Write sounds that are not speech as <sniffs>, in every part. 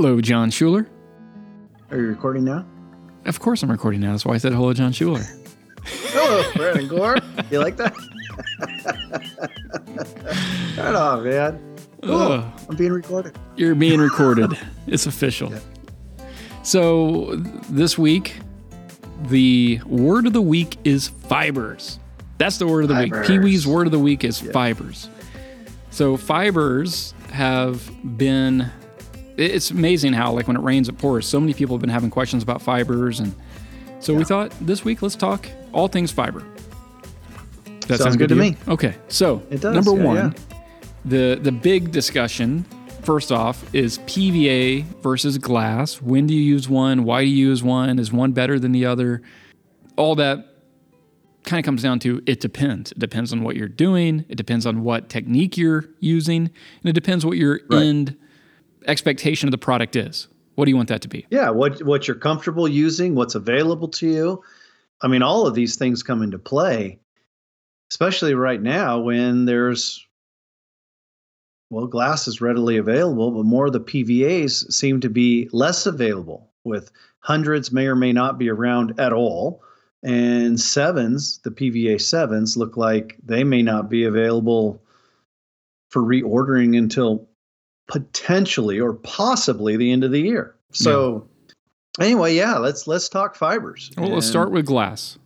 Hello, Jon Schuler. Are you recording now? Of course I'm recording now. That's why I said hello, Jon Schuler. Hello, Brandon Gore. You like that? right on, man. Cool. I'm being recorded. You're being recorded. it's official. Yeah. So this week, the word of the week is fibers. That's the word of the fibers. week. Pee Wee's word of the week is yeah. fibers. So fibers have been. It's amazing how, like, when it rains, it pours. So many people have been having questions about fibers, and so yeah. we thought this week let's talk all things fiber. That sounds, sounds good, good, to me. Okay, so it does. number yeah, one, the the big discussion first off is PVA versus glass. When do you use one? Why do you use one? Is one better than the other? All that kind of comes down to it depends. It depends on what you're doing, it depends on what technique you're using, and it depends what your right. end expectation of the product is. What do you want that to be? Yeah, what what you're comfortable using, what's available to you. I mean, all of these things come into play, especially right now when there's well, glass is readily available, but more of the PVAs seem to be less available, with hundreds may or may not be around at all. And sevens, the PVA sevens, look like they may not be available for reordering until potentially or possibly the end of the year. So yeah. anyway, yeah, let's let's talk fibers. Well, and let's start with glass.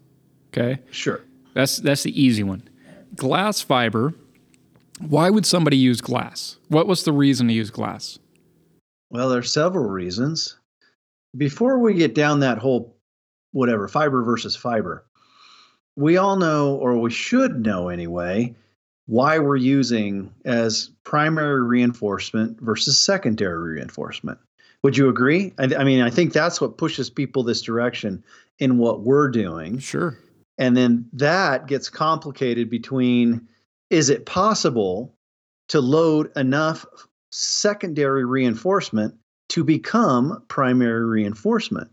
Okay. Sure. That's that's the easy one. Glass fiber why would somebody use glass? What was the reason to use glass? Well, there are several reasons. Before we get down that whole whatever, fiber versus fiber, we all know, or we should know anyway, why we're using as primary reinforcement versus secondary reinforcement. Would you agree? I, I, mean, I think that's what pushes people this direction in what we're doing. Sure. And then that gets complicated between is it possible to load enough secondary reinforcement to become primary reinforcement?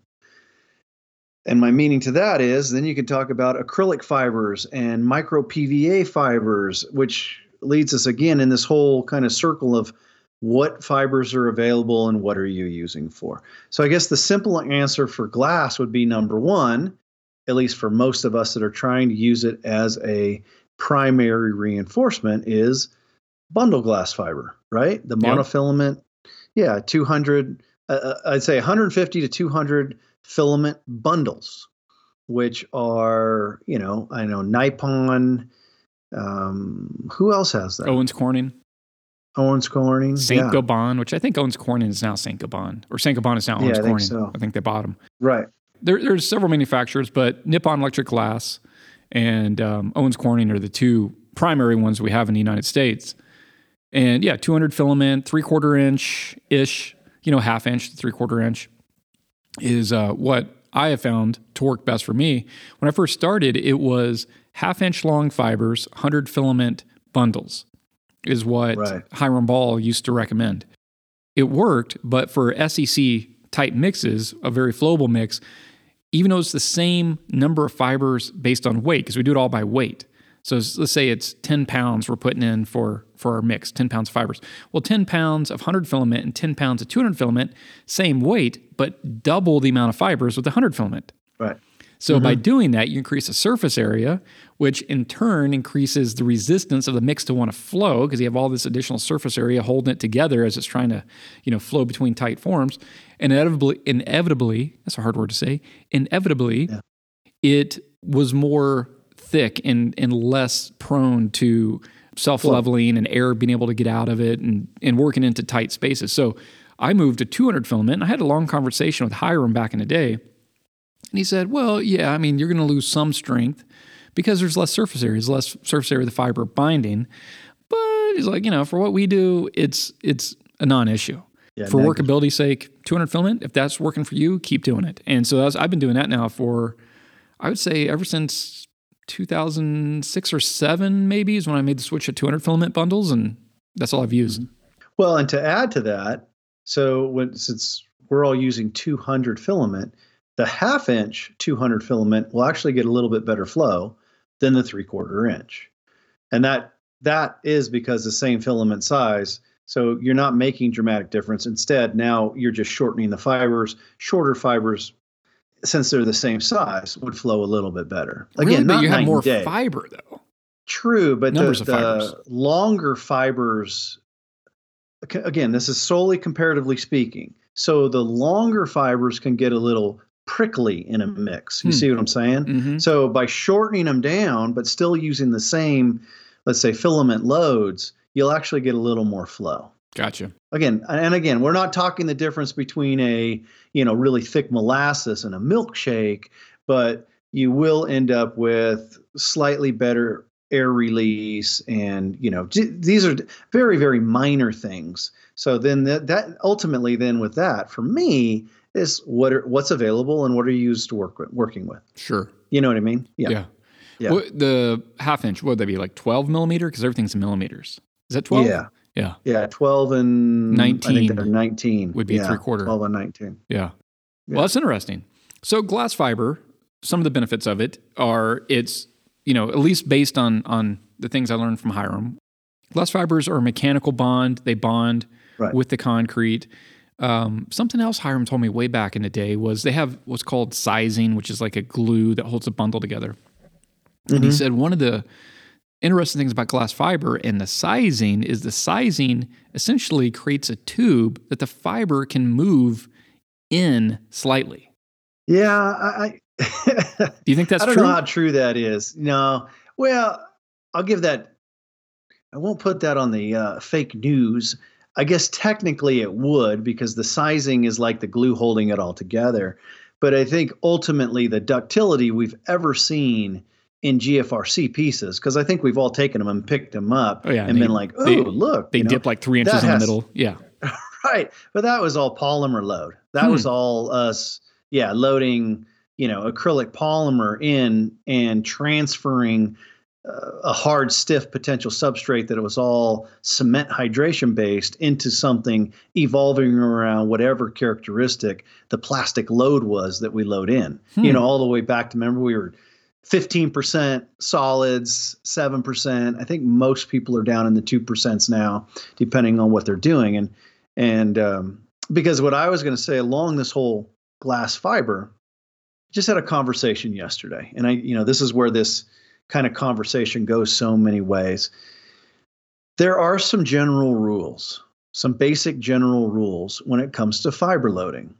And my meaning to that is then you can talk about acrylic fibers and micro PVA fibers, which leads us again in this whole kind of circle of what fibers are available and what are you using for. So I guess the simple answer for glass would be number one, at least for most of us that are trying to use it as a primary reinforcement is bundle glass fiber, right? The monofilament, yeah, 200, uh, uh, I'd say 150 to 200 filament bundles, which are, you know, I know Nippon. Um, who else has that? Owens Corning. Owens Corning. Saint yeah. Gobain, which I think Owens Corning is now Saint Gobain, or Saint Gobain is now Owens yeah, I Corning. So. I think they bought them. Right. There, there's several manufacturers, but Nippon Electric Glass and um, Owens Corning are the two primary ones we have in the United States. And yeah, 200 filament, three quarter inch ish, you know, half inch, three quarter inch is uh, what I have found to work best for me. When I first started, it was half inch long fibers, 100 filament bundles, is what right. Hiram Ball used to recommend. It worked, but for SCC type mixes, a very flowable mix, even though it's the same number of fibers based on weight, because we do it all by weight. So let's say it's 10 pounds we're putting in for, for our mix, 10 pounds of fibers. Well, 10 pounds of 100 filament and 10 pounds of 200 filament, same weight, but double the amount of fibers with the 100 filament. Right. So mm-hmm. by doing that, you increase the surface area, which in turn increases the resistance of the mix to want to flow because you have all this additional surface area holding it together as it's trying to, you know, flow between tight forms. Inevitably, inevitably, that's a hard word to say. Inevitably, yeah. it was more thick and and less prone to self-leveling and air being able to get out of it and and working into tight spaces. So I moved to 200 filament. And I had a long conversation with Hiram back in the day and he said, Well, yeah, I mean, you're going to lose some strength because there's less surface area, there's less surface area of the fiber binding. But he's like, you know, for what we do, it's it's a non-issue. Yeah, for negative. workability sake, 200 filament, if that's working for you, keep doing it. And so was, I've been doing that now for, I would say, ever since 2006 or seven, maybe, is when I made the switch to 200 filament bundles, and that's all I've used. Mm-hmm. Well, and to add to that, so when since we're all using 200 filament, the half inch 200 filament will actually get a little bit better flow than the three quarter inch. And that that is because the same filament size So you're not making dramatic difference. Instead, now you're just shortening the fibers. Shorter fibers, since they're the same size, would flow a little bit better. Again, really? not you have more day. fiber though. True, but the, the longer fibers. Again, this is solely comparatively speaking. So the longer fibers can get a little prickly in a mix. You hmm. see what I'm saying? Mm-hmm. So by shortening them down, but still using the same, let's say, filament loads, you'll actually get a little more flow. Gotcha. Again, and again, we're not talking the difference between a you know really thick molasses and a milkshake, but you will end up with slightly better air release and you know these are very very minor things so then that, that ultimately then with that for me is what are, what's available and what are you used to work with, working with sure you know what i mean yeah yeah, yeah. What, the half inch what would that be like 12 millimeter because everything's in millimeters is that 12? Yeah. Yeah. Yeah. 12 and 19. 19. Would be yeah, three quarter. 12 and 19. Yeah. yeah. Well, that's interesting. So glass fiber, some of the benefits of it are it's, you know, at least based on on the things I learned from Hiram. Glass fibers are a mechanical bond. They bond right. with the concrete. Um, something else Hiram told me way back in the day was they have what's called sizing, which is like a glue that holds a bundle together. And mm-hmm. he said one of the interesting things about glass fiber and the sizing is the sizing essentially creates a tube that the fiber can move in slightly. Yeah, I. Do you think <laughs> that's I don't true? know how true that is. No. Well, I'll give that. I won't put that on the uh, fake news. I guess technically it would because the sizing is like the glue holding it all together. But I think ultimately the ductility we've ever seen in GFRC pieces because I think we've all taken them and picked them up oh, yeah, and they, been like, oh, they, look. They dip know, like three inches in has, the middle. Yeah. <laughs> right. But that was all polymer load. That hmm. was all us, yeah, loading, you know, acrylic polymer in and transferring uh, a hard, stiff potential substrate that it was all cement hydration based into something evolving around whatever characteristic the plastic load was that we load in. Hmm. You know, all the way back to remember we were 15% solids, 7%. I think most people are down in the 2% now, depending on what they're doing. And, and um, because what I was going to say along this whole glass fiber, just had a conversation yesterday. And I, you know, this is where this kind of conversation goes so many ways. There are some general rules, some basic general rules when it comes to fiber loading.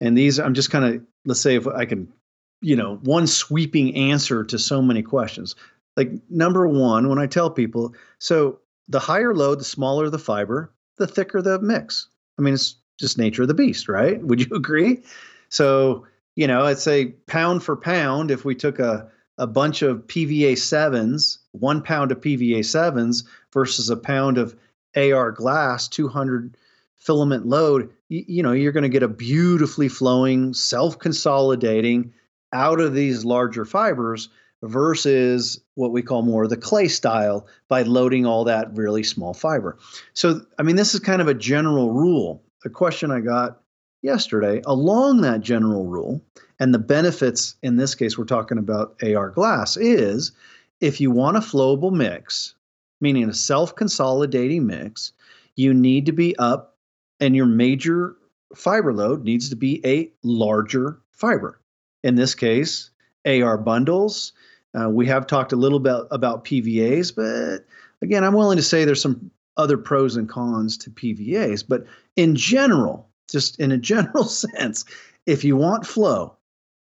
And these, I'm just kind of, let's say if I can you know one sweeping answer to so many questions. Like number one when i tell people so the higher load the smaller the fiber the thicker the mix. I mean it's just nature of the beast right? <laughs> Would you agree? So you know it's a pound for pound if we took a a bunch of pva 7s one pound of pva 7s versus a pound of ar glass 200 filament load you, you know you're going to get a beautifully flowing self consolidating out of these larger fibers versus what we call more the clay style by loading all that really small fiber. So, I mean, this is kind of a general rule. The question I got yesterday along that general rule, and the benefits in this case, we're talking about AR glass, is if you want a flowable mix, meaning a self consolidating mix, you need to be up and your major fiber load needs to be a larger fiber in this case, AR bundles. Uh, we have talked a little bit about PVAs, but again, I'm willing to say there's some other pros and cons to PVAs. But in general, just in a <laughs> general sense, if you want flow,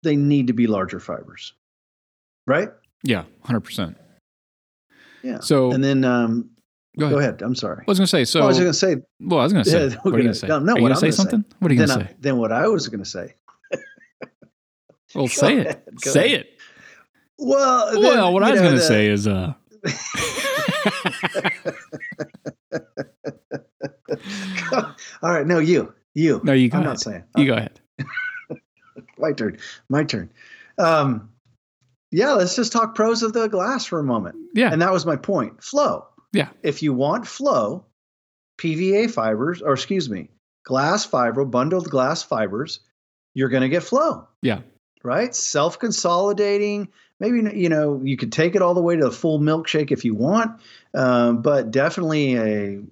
they need to be larger fibers, right? Yeah, hundred percent. Yeah. So and then um, go, ahead. go ahead. I'm sorry. I was going to say. So oh, I was going to say. Well, I was going <laughs> to say. Yeah, what are you going to say? No, no, are you to say something? Say. What are you going to say? I, then what I was going to say well, say it. Go say ahead. it. Well, then, well, what I was going to say is, uh, <laughs> all right. No, you, you. No, you. Go I'm ahead. not saying. You go ahead. <laughs> my turn. My turn. Um, yeah, let's just talk pros of the glass for a moment. Yeah, and that was my point. Flow. Yeah. If you want flow, PVA fibers, or excuse me, glass fiber, bundled glass fibers, you're going to get flow. Yeah right? Self consolidating. Maybe you know you could take it all the way to a full milkshake if you want, um, but definitely a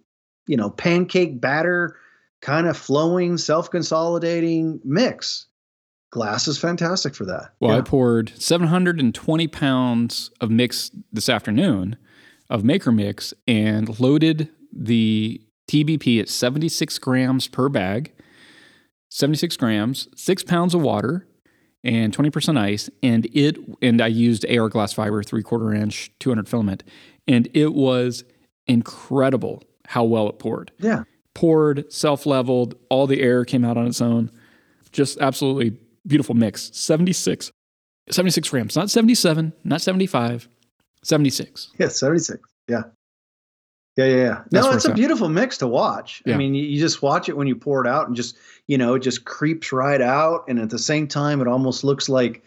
you know, pancake batter kind of flowing, self consolidating mix. Glass is fantastic for that. Well, yeah. I poured 720 pounds of mix this afternoon of Maker Mix and loaded the TBP at 76 grams per bag, 76 grams, six pounds of water, and 20% ice. And it, and I used AR glass fiber, three quarter inch, 200 filament. And it was incredible how well it poured. Yeah. Poured, self leveled, all the air came out on its own. Just absolutely beautiful mix. 76, 76 grams, not 77, not 75, 76. Yeah, 76. Yeah. Yeah, yeah, yeah. No, it's a beautiful mix to watch. Yeah. I mean, you, you just watch it when you pour it out and just, you know, it just creeps right out. And at the same time, it almost looks like,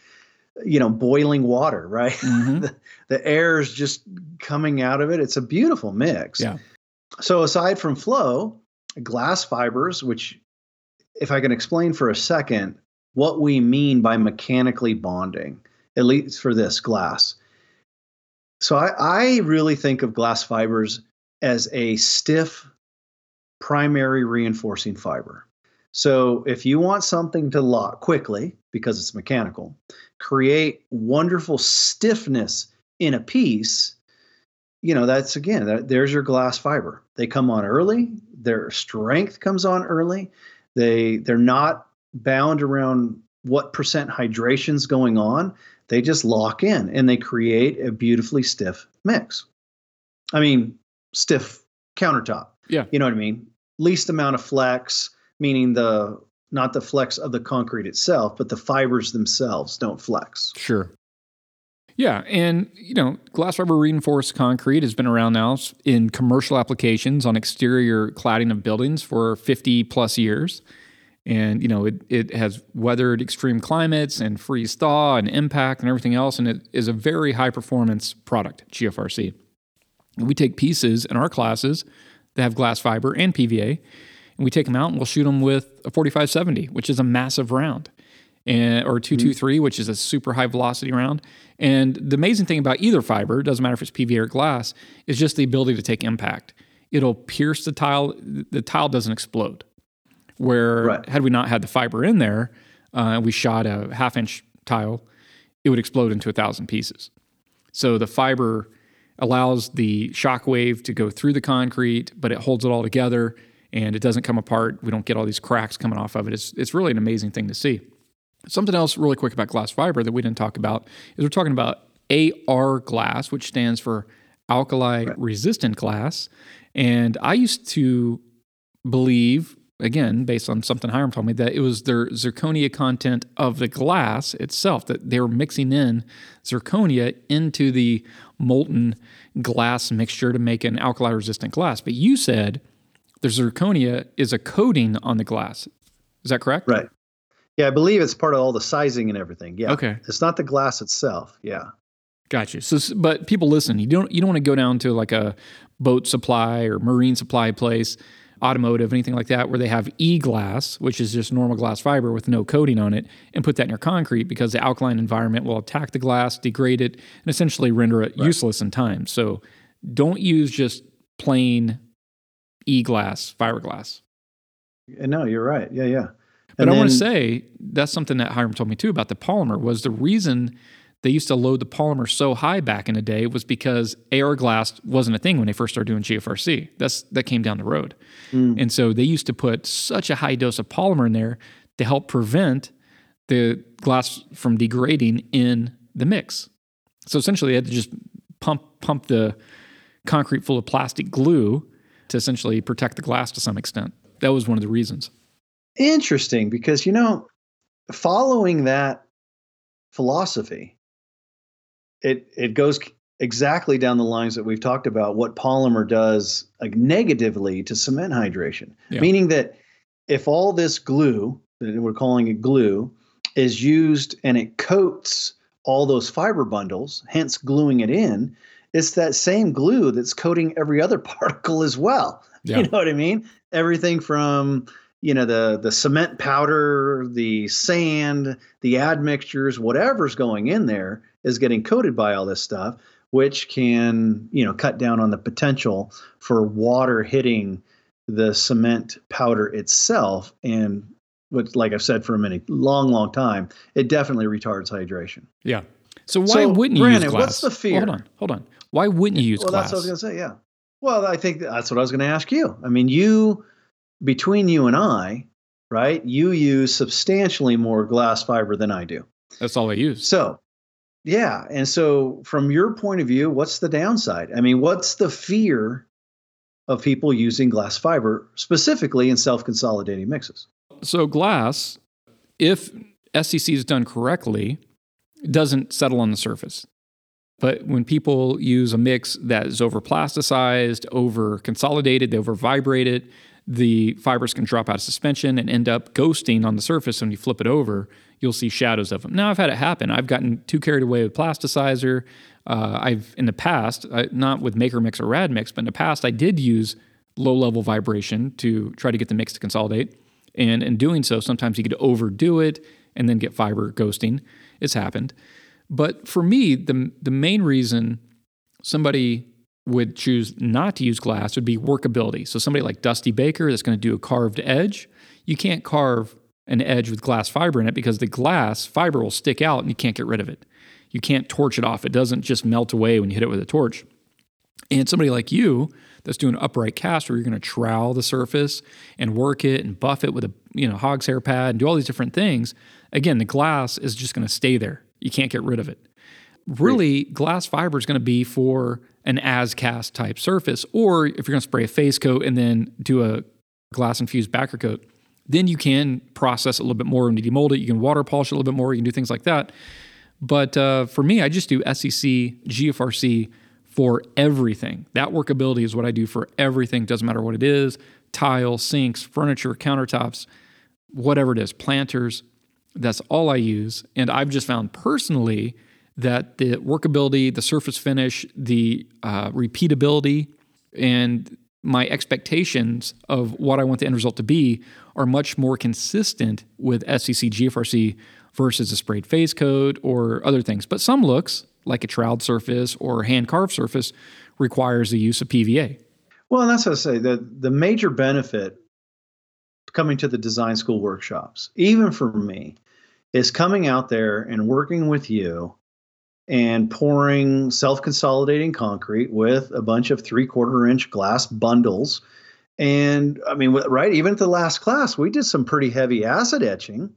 you know, boiling water, right? Mm-hmm. <laughs> the, the air is just coming out of it. It's a beautiful mix. Yeah. So aside from flow, glass fibers, which if I can explain for a second, what we mean by mechanically bonding, at least for this glass. So I, I really think of glass fibers as a stiff primary reinforcing fiber. So if you want something to lock quickly because it's mechanical, create wonderful stiffness in a piece, you know, that's again, that, there's your glass fiber. They come on early, their strength comes on early. They they're not bound around what percent hydration's going on. They just lock in and they create a beautifully stiff mix. I mean, stiff countertop. Yeah. You know what I mean? Least amount of flex, meaning the not the flex of the concrete itself, but the fibers themselves don't flex. Sure. Yeah, and you know, glass fiber reinforced concrete has been around now in commercial applications on exterior cladding of buildings for 50 plus years and you know it, it has weathered extreme climates and freeze thaw and impact and everything else and it is a very high performance product gfrc we take pieces in our classes that have glass fiber and pva and we take them out and we'll shoot them with a 4570 which is a massive round and, or 223 mm-hmm. which is a super high velocity round and the amazing thing about either fiber doesn't matter if it's pva or glass is just the ability to take impact it'll pierce the tile the tile doesn't explode where right. had we not had the fiber in there, uh, we shot a half inch tile, it would explode into a thousand pieces. So the fiber allows the shock wave to go through the concrete, but it holds it all together and it doesn't come apart. We don't get all these cracks coming off of it. It's, it's really an amazing thing to see. Something else really quick about glass fiber that we didn't talk about is we're talking about AR glass, which stands for alkali resistant glass. And I used to believe again, based on something Hiram told me, that it was their zirconia content of the glass itself, that they were mixing in zirconia into the molten glass mixture to make an alkali resistant glass. But you said the zirconia is a coating on the glass. Is that correct? Right. Yeah, I believe it's part of all the sizing and everything. Yeah. Okay. It's not the glass itself. Yeah. Got you. So, but people listen. You don't you don't want to go down to like a boat supply or marine supply place automotive, anything like that, where they have e glass, which is just normal glass fiber with no coating on it, and put that in your concrete because the alkaline environment will attack the glass, degrade it, and essentially render it right. useless in time. So don't use just plain e glass, fiberglass. And no, you're right. Yeah, yeah. And but then, I want to say that's something that Hiram told me too about the polymer was the reason they used to load the polymer so high back in the day was because AR glass wasn't a thing when they first started doing GFRC. That's that came down the road. Mm. And so they used to put such a high dose of polymer in there to help prevent the glass from degrading in the mix. So essentially they had to just pump pump the concrete full of plastic glue to essentially protect the glass to some extent. That was one of the reasons. Interesting because you know following that philosophy it it goes exactly down the lines that we've talked about what polymer does like negatively to cement hydration yeah. meaning that if all this glue that we're calling it glue is used and it coats all those fiber bundles hence gluing it in it's that same glue that's coating every other <laughs> particle as well yeah. you know what i mean everything from you know the the cement powder the sand the admixtures whatever's going in there is getting coated by all this stuff, which can, you know, cut down on the potential for water hitting the cement powder itself. And what, like I've said for a minute, long, long time, it definitely retards hydration. Yeah. So why so, wouldn't you Brandon, use glass? What's the fear? Hold on, hold on. Why wouldn't you use well, glass? Well, that's what I was going to say. Yeah. Well, I think that's what I was going to ask you. I mean, you between you and I, right? You use substantially more glass fiber than I do. That's all I use. So, yeah. And so, from your point of view, what's the downside? I mean, what's the fear of people using glass fiber, specifically in self consolidating mixes? So, glass, if SCC is done correctly, doesn't settle on the surface. But when people use a mix that is over plasticized, over consolidated, they over vibrate it, the fibers can drop out of suspension and end up ghosting on the surface. When you flip it over, you'll see shadows of them. Now, I've had it happen. I've gotten too carried away with plasticizer. Uh, I've in the past, I, not with Maker Mix or Rad Mix, but in the past, I did use low level vibration to try to get the mix to consolidate. And in doing so, sometimes you could overdo it and then get fiber ghosting. It's happened. But for me, the the main reason somebody would choose not to use glass would be workability. So somebody like Dusty Baker that's going to do a carved edge, you can't carve an edge with glass fiber in it because the glass fiber will stick out and you can't get rid of it. You can't torch it off. It doesn't just melt away when you hit it with a torch. And somebody like you that's doing an upright cast where you're going to trowel the surface and work it and buff it with a you know hog's hair pad and do all these different things, again, the glass is just going to stay there. You can't get rid of it. Really, glass fiber is going to be for an as cast type surface, or if you're going to spray a face coat and then do a glass infused backer coat, then you can process a little bit more and demold it. You can water polish a little bit more. You can do things like that. But uh, for me, I just do SCC, GFRC for everything. That workability is what I do for everything. Doesn't matter what it is tile, sinks, furniture, countertops, whatever it is, planters. That's all I use. And I've just found personally that the workability, the surface finish, the uh, repeatability, and my expectations of what I want the end result to be are much more consistent with SCC GFRC versus a sprayed face coat or other things. But some looks, like a troweled surface or hand carved surface, requires the use of PVA. Well, that's what I say. The, the major benefit coming to the design school workshops, even for me, is coming out there and working with you and pouring self consolidating concrete with a bunch of three quarter inch glass bundles. And I mean, right, even at the last class, we did some pretty heavy acid etching.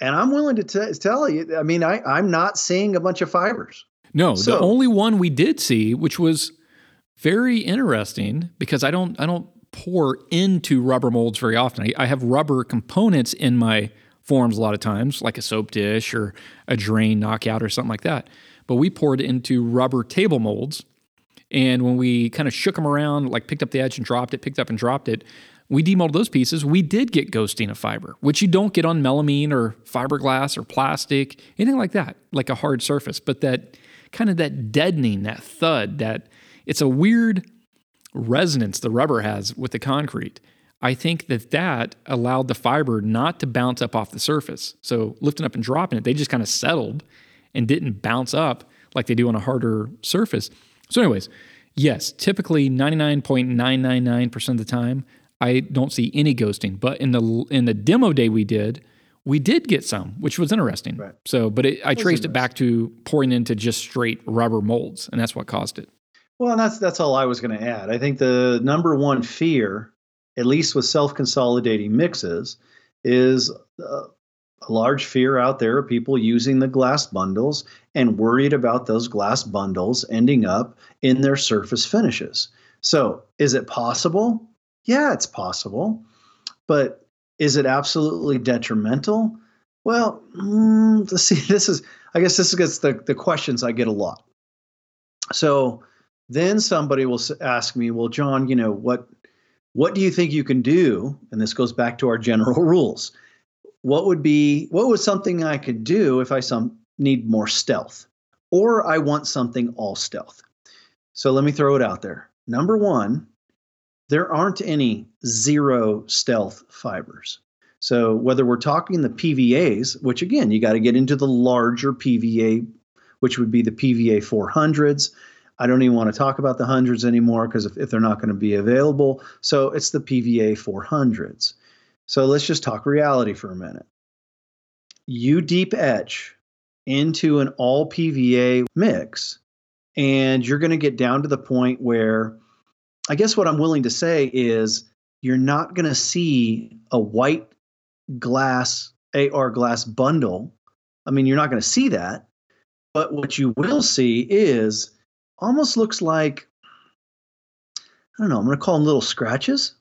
And I'm willing to t- tell you, I mean, I, I'm not seeing a bunch of fibers. No, so, the only one we did see, which was very interesting because I don't, I don't pour into rubber molds very often. I, I have rubber components in my forms a lot of times, like a soap dish or a drain knockout or something like that. But we poured into rubber table molds. And when we kind of shook them around, like picked up the edge and dropped it, picked up and dropped it, we demolded those pieces. We did get ghosting of fiber, which you don't get on melamine or fiberglass or plastic, anything like that, like a hard surface. But that kind of that deadening, that thud, that it's a weird resonance the rubber has with the concrete. I think that that allowed the fiber not to bounce up off the surface. So lifting up and dropping it, they just kind of settled and didn't bounce up like they do on a harder surface. So, anyways, yes, typically 99.999% of the time, I don't see any ghosting. But in the in the demo day we did, we did get some, which was interesting. Right. So, but it, I traced it back to pouring into just straight rubber molds, and that's what caused it. Well, and that's that's all I was going to add. I think the number one fear at least with self consolidating mixes, is uh, a large fear out there of people using the glass bundles and worried about those glass bundles ending up in their surface finishes. So, is it possible? Yeah, it's possible. But is it absolutely detrimental? Well, mm, let's <laughs> see. This is, I guess, this gets the, the questions I get a lot. So then somebody will ask me, well, Jon, you know, what what do you think you can do? And this goes back to our general <laughs> rules. What would be what was something I could do if I some need more stealth, or I want something all stealth? So let me throw it out there. Number one, there aren't any zero stealth fibers. So whether we're talking the PVAs, which again you got to get into the larger PVA, which would be the PVA 400s, I don't even want to talk about the hundreds anymore because if, if they're not going to be available. So it's the PVA 400s. So let's just talk reality for a minute. You deep etch into an all PVA mix, and you're going to get down to the point where I guess what I'm willing to say is you're not going to see a white glass AR glass bundle. I mean, you're not going to see that. But what you will see is almost looks like, I don't know, I'm going to call them little scratches.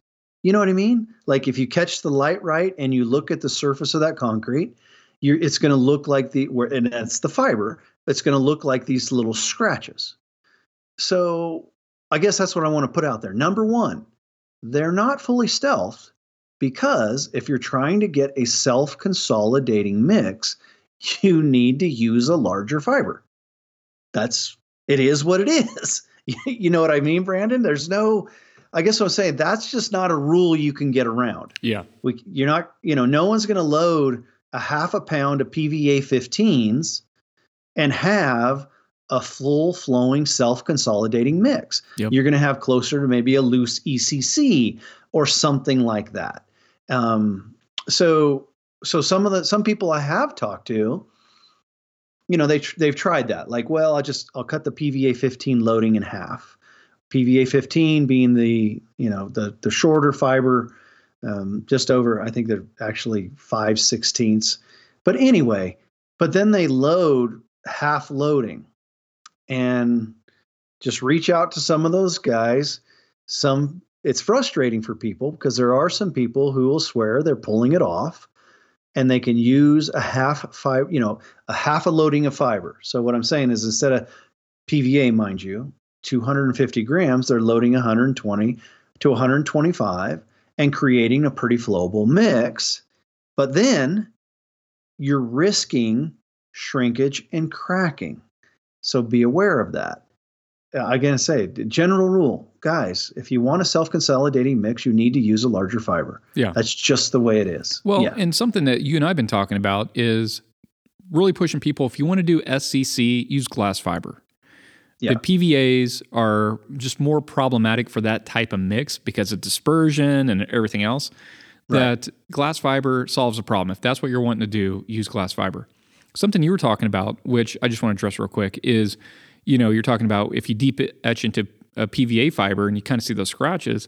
You know what I mean? Like if you catch the light right and you look at the surface of that concrete, you're, it's going to look like the, where, and that's the fiber, it's going to look like these little scratches. So I guess that's what I want to put out there. Number one, they're not fully stealth because if you're trying to get a self consolidating mix, <laughs> you need to use a larger fiber. That's it is what it <laughs> is. you know what I mean, Brandon? There's no I guess what I'm saying that's just not a rule you can get around. Yeah. We you're not, you know, no one's going to load a half a pound of PVA 15s and have a full flowing self consolidating mix. Yep. You're going to have closer to maybe a loose ECC or something like that. Um, so so some of the some people I have talked to, you know, they they've tried that. Like, well, i'll just I'll cut the PVA 15 loading in half. PVA 15 being the you know the the shorter fiber, um, just over I think they're actually five sixteenths. But anyway, but then they load half loading, and just reach out to some of those guys. Some it's frustrating for people because there are some people who will swear they're pulling it off and they can use a half fiber, you know, a half a loading of fiber. So what I'm saying is instead of PVA, mind you, 250 grams, they're loading 120 to 125 and creating a pretty flowable mix. But then you're risking shrinkage and cracking. So be aware of that. Uh, I gotta say, general rule, guys, if you want a self-consolidating mix, you need to use a larger fiber. Yeah, that's just the way it is. Well, yeah. and something that you and I've been talking about is really pushing people. If you want to do SCC, use glass fiber. Yeah. The PVAs are just more problematic for that type of mix because of dispersion and everything else. Right. That glass fiber solves a problem. If that's what you're wanting to do, use glass fiber. Something you were talking about, which I just want to address real quick, is you know, you're talking about if you deep etch into a PVA fiber and you kind of see those scratches,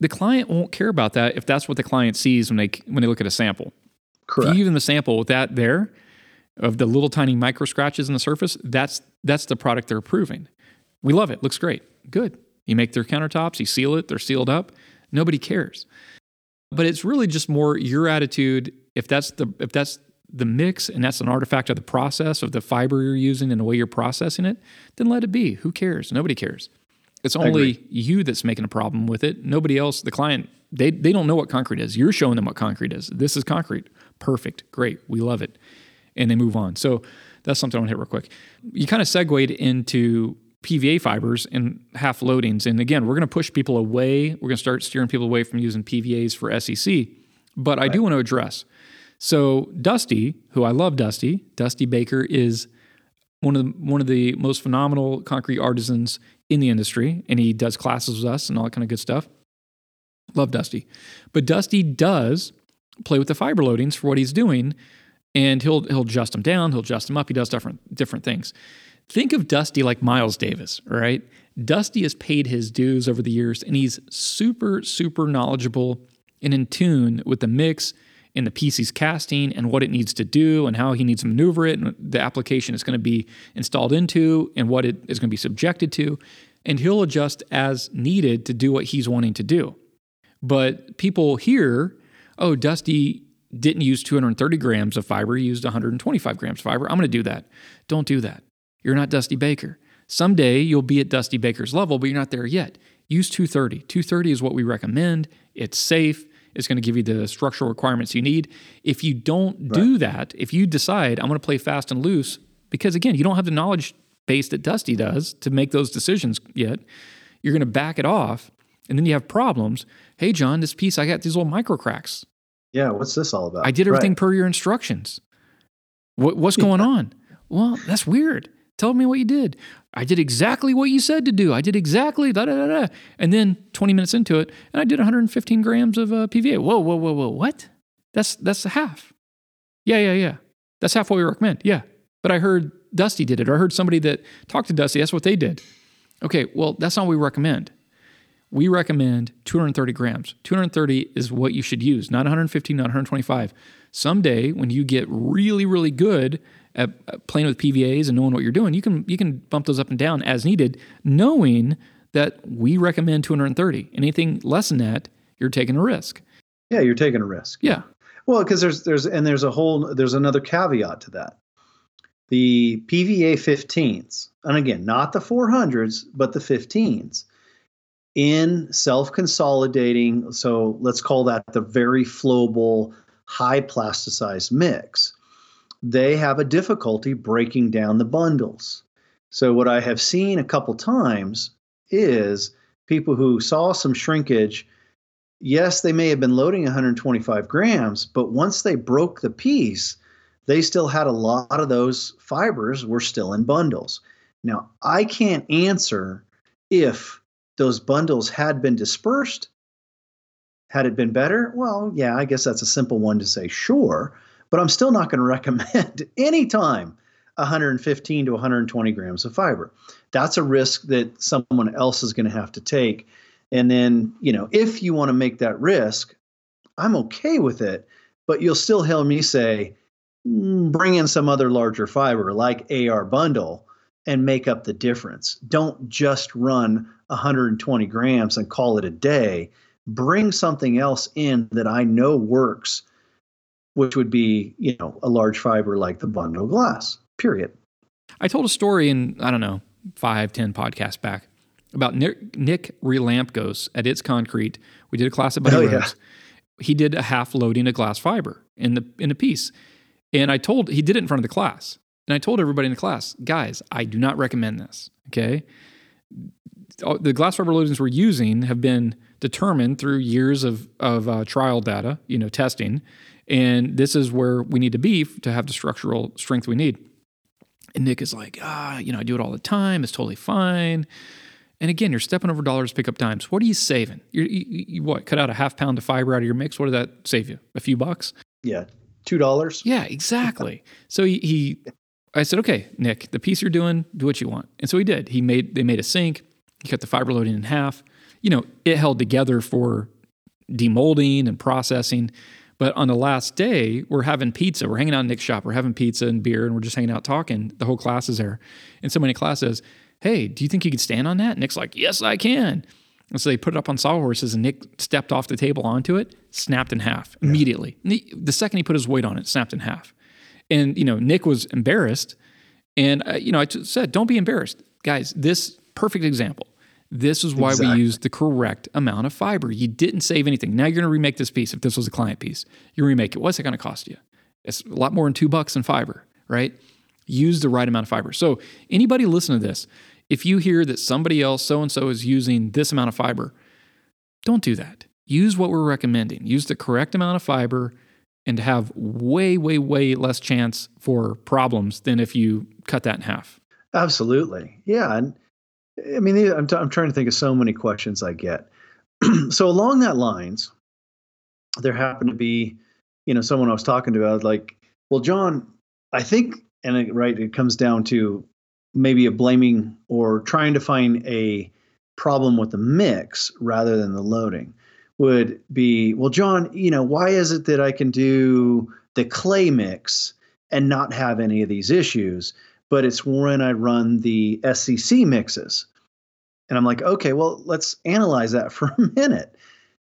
the client won't care about that if that's what the client sees when they when they look at a sample. Correct. If you give them the sample with that there of the little tiny micro scratches in the surface, that's that's the product they're approving. We love it. Looks great. Good. You make their countertops, you seal it, they're sealed up. Nobody cares. But it's really just more your attitude. If that's the if that's the mix and that's an artifact of the process of the fiber you're using and the way you're processing it, then let it be. Who cares? Nobody cares. It's only you that's making a problem with it. Nobody else, the client, they, they don't know what concrete is. You're showing them what concrete is. This is concrete. Perfect. Great. We love it. And they move on. So that's something I want to hit real quick. You kind of segued into PVA fibers and half loadings. And again, we're going to push people away. We're going to start steering people away from using PVAs for SCC. But right. I do want to address so Dusty, who I love, Dusty Dusty Baker is one of the, one of the most phenomenal concrete artisans in the industry, and he does classes with us and all that kind of good stuff. Love Dusty, but Dusty does play with the fiber loadings for what he's doing, and he'll he'll adjust them down, he'll adjust them up. He does different different things. Think of Dusty like Miles Davis, right? Dusty has paid his dues over the years, and he's super super knowledgeable and in tune with the mix in the piece he's casting and what it needs to do and how he needs to maneuver it and the application is going to be installed into and what it is going to be subjected to. And he'll adjust as needed to do what he's wanting to do. But people hear, oh, Dusty didn't use 230 grams of fiber, he used 125 grams of fiber. I'm going to do that. Don't do that. You're not Dusty Baker. Someday you'll be at Dusty Baker's level, but you're not there yet. Use 230. 230 is what we recommend. It's safe. It's going to give you the structural requirements you need. If you don't right. do that, if you decide I'm going to play fast and loose, because again, you don't have the knowledge base that Dusty does to make those decisions yet, you're going to back it off, and then you have problems. Hey, Jon, this piece I got these little micro cracks. Yeah, what's this all about? I did everything right. per your instructions. What, what's going on? Well, that's weird. Tell me what you did. I did exactly what you said to do. I did exactly da da da da. And then 20 minutes into it, and I did 115 grams of uh, PVA. Whoa, whoa, whoa, whoa. What? That's that's a half. Yeah, yeah, yeah. That's half what we recommend. Yeah. But I heard Dusty did it, or I heard somebody that talked to Dusty. That's what they did. Okay, well, that's not what we recommend. We recommend 230 grams. 230 is what you should use, not 115, not 125. Someday, when you get really, really good at playing with PVAs and knowing what you're doing, you can you can bump those up and down as needed, knowing that we recommend 230. Anything less than that, you're taking a risk. Yeah, you're taking a risk. Yeah. Well, because there's there's and there's a whole there's another caveat to that. The PVA 15s, and again, not the 400s, but the 15s, in self-consolidating. So let's call that the very flowable, high plasticized mix they have a difficulty breaking down the bundles. So, what I have seen a couple times is people who saw some shrinkage. Yes, they may have been loading 125 grams, but once they broke the piece, they still had a lot of those fibers were still in bundles. Now, I can't answer if those bundles had been dispersed. Had it been better? Well, yeah, I guess that's a simple one to say, sure but I'm still not going <laughs> to recommend anytime 115 to 120 grams of fiber. That's a risk that someone else is going to have to take. And then, you know, if you want to make that risk, I'm okay with it, but you'll still hear me say, mm, bring in some other larger fiber like AR bundle and make up the difference. Don't just run 120 grams and call it a day. Bring something else in that I know works which would be, you know, a large fiber like the bundle glass, period. I told a story in, I don't know, five, ten podcasts back about Nick, Nick Relampkos at It's Concrete. We did a class at Buddy oh, Yeah. He did a half loading of glass fiber in the in a piece. And I told he did it in front of the class. And I told everybody in the class, guys, I do not recommend this. Okay. The glass fiber loadings we're using have been determined through years of, of uh, trial data, you know, testing and this is where we need to be to have the structural strength we need. And Nick is like, ah, you know, I do it all the time. It's totally fine. And again, you're stepping over dollars to pick up dimes. What are you saving? You're, you, you, what? Cut out a half pound of fiber out of your mix. What did that save you? A few bucks? Yeah, two dollars. Yeah, exactly. so he, he, I said, okay, Nick, the piece you're doing, do what you want. And so he did. He made they made a sink. He cut the fiber loading in half. You know, it held together for demolding and processing. But on the last day, we're having pizza. We're hanging out in Nick's shop. We're having pizza and beer, and we're just hanging out talking. The whole class is there. And somebody in class says, Hey, do you think you could stand on that? Nick's like, Yes, I can. And so they put it up on sawhorses, and Nick stepped off the table onto it, snapped in half yeah. immediately. The second he put his weight on it, snapped in half. And, you know, Nick was embarrassed. And, uh, you know, I said, Don't be embarrassed. Guys, this perfect example. This is why exactly. we used the correct amount of fiber. You didn't save anything. Now you're going to remake this piece. If this was a client piece, you remake it. What's it going to cost you? It's a lot more than two bucks in fiber, right? Use the right amount of fiber. So anybody listen to this, if you hear that somebody else, so and so, is using this amount of fiber, don't do that. Use what we're recommending. Use the correct amount of fiber and have way, way, way less chance for problems than if you cut that in half. Absolutely. Yeah. And I mean, I'm, t- I'm trying to think of so many questions I get. <clears throat> so along that lines, there happened to be, you know, someone I was talking to. I was like, "Well, Jon, I think," and it, right, it comes down to maybe a blaming or trying to find a problem with the mix rather than the loading. Would be, well, Jon, you know, why is it that I can do the clay mix and not have any of these issues? But it's when I run the SCC mixes. And I'm like, okay, well, let's analyze that <laughs> for a minute.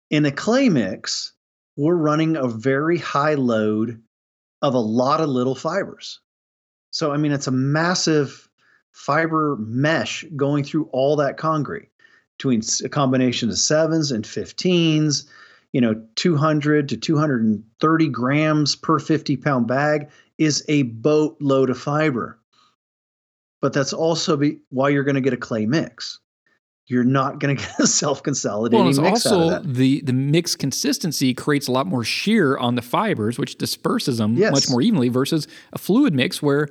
In a clay mix, we're running a very high load of a lot of little fibers. So, I mean, it's a massive fiber mesh going through all that concrete between a combination of sevens and 15s, you know, 200 to 230 grams per 50 pound bag is a boatload of fiber but that's also be, why you're going to get a clay mix. You're not going <laughs> to get a self-consolidating well, mix also out of that. the the mix consistency creates a lot more shear on the fibers, which disperses them yes. much more evenly. Versus a fluid mix where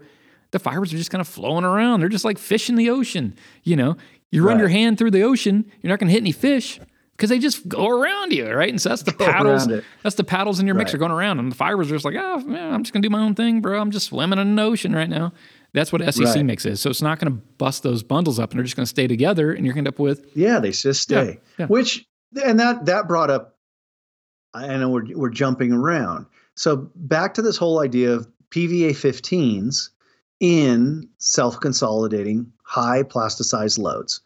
the fibers are just kind of flowing around. They're just like fish in the ocean. You know, you run Right. your hand through the ocean, you're not going to hit any fish because they just go around you, right? And so that's <laughs> the Go paddles. That's the paddles in your mixer Right. going around, and the fibers are just like, oh, man, I'm just going to do my own thing, bro. I'm just swimming in the ocean right now. That's what SCC Right. mix is. So it's not going to bust those bundles up, and they're just going to stay together, and you're going to end up with Yeah, they just Yeah, stay. yeah. Which and that that brought up. I know we're we're jumping around. So back to this whole idea of PVA 15s in self-consolidating high plasticized loads.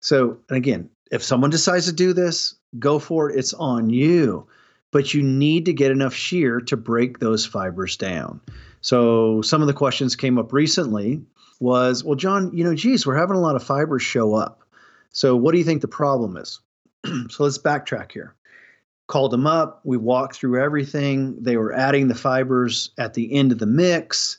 So and again, if someone decides to do this, go for it. It's on you. But you need to get enough shear to break those fibers down. So some of the questions came up recently was, well, Jon, you know, geez, we're having a lot of fibers show up. So what do you think the problem is? <clears throat> so let's backtrack here. Called them up. We walked through everything. They were adding the fibers at the end of the mix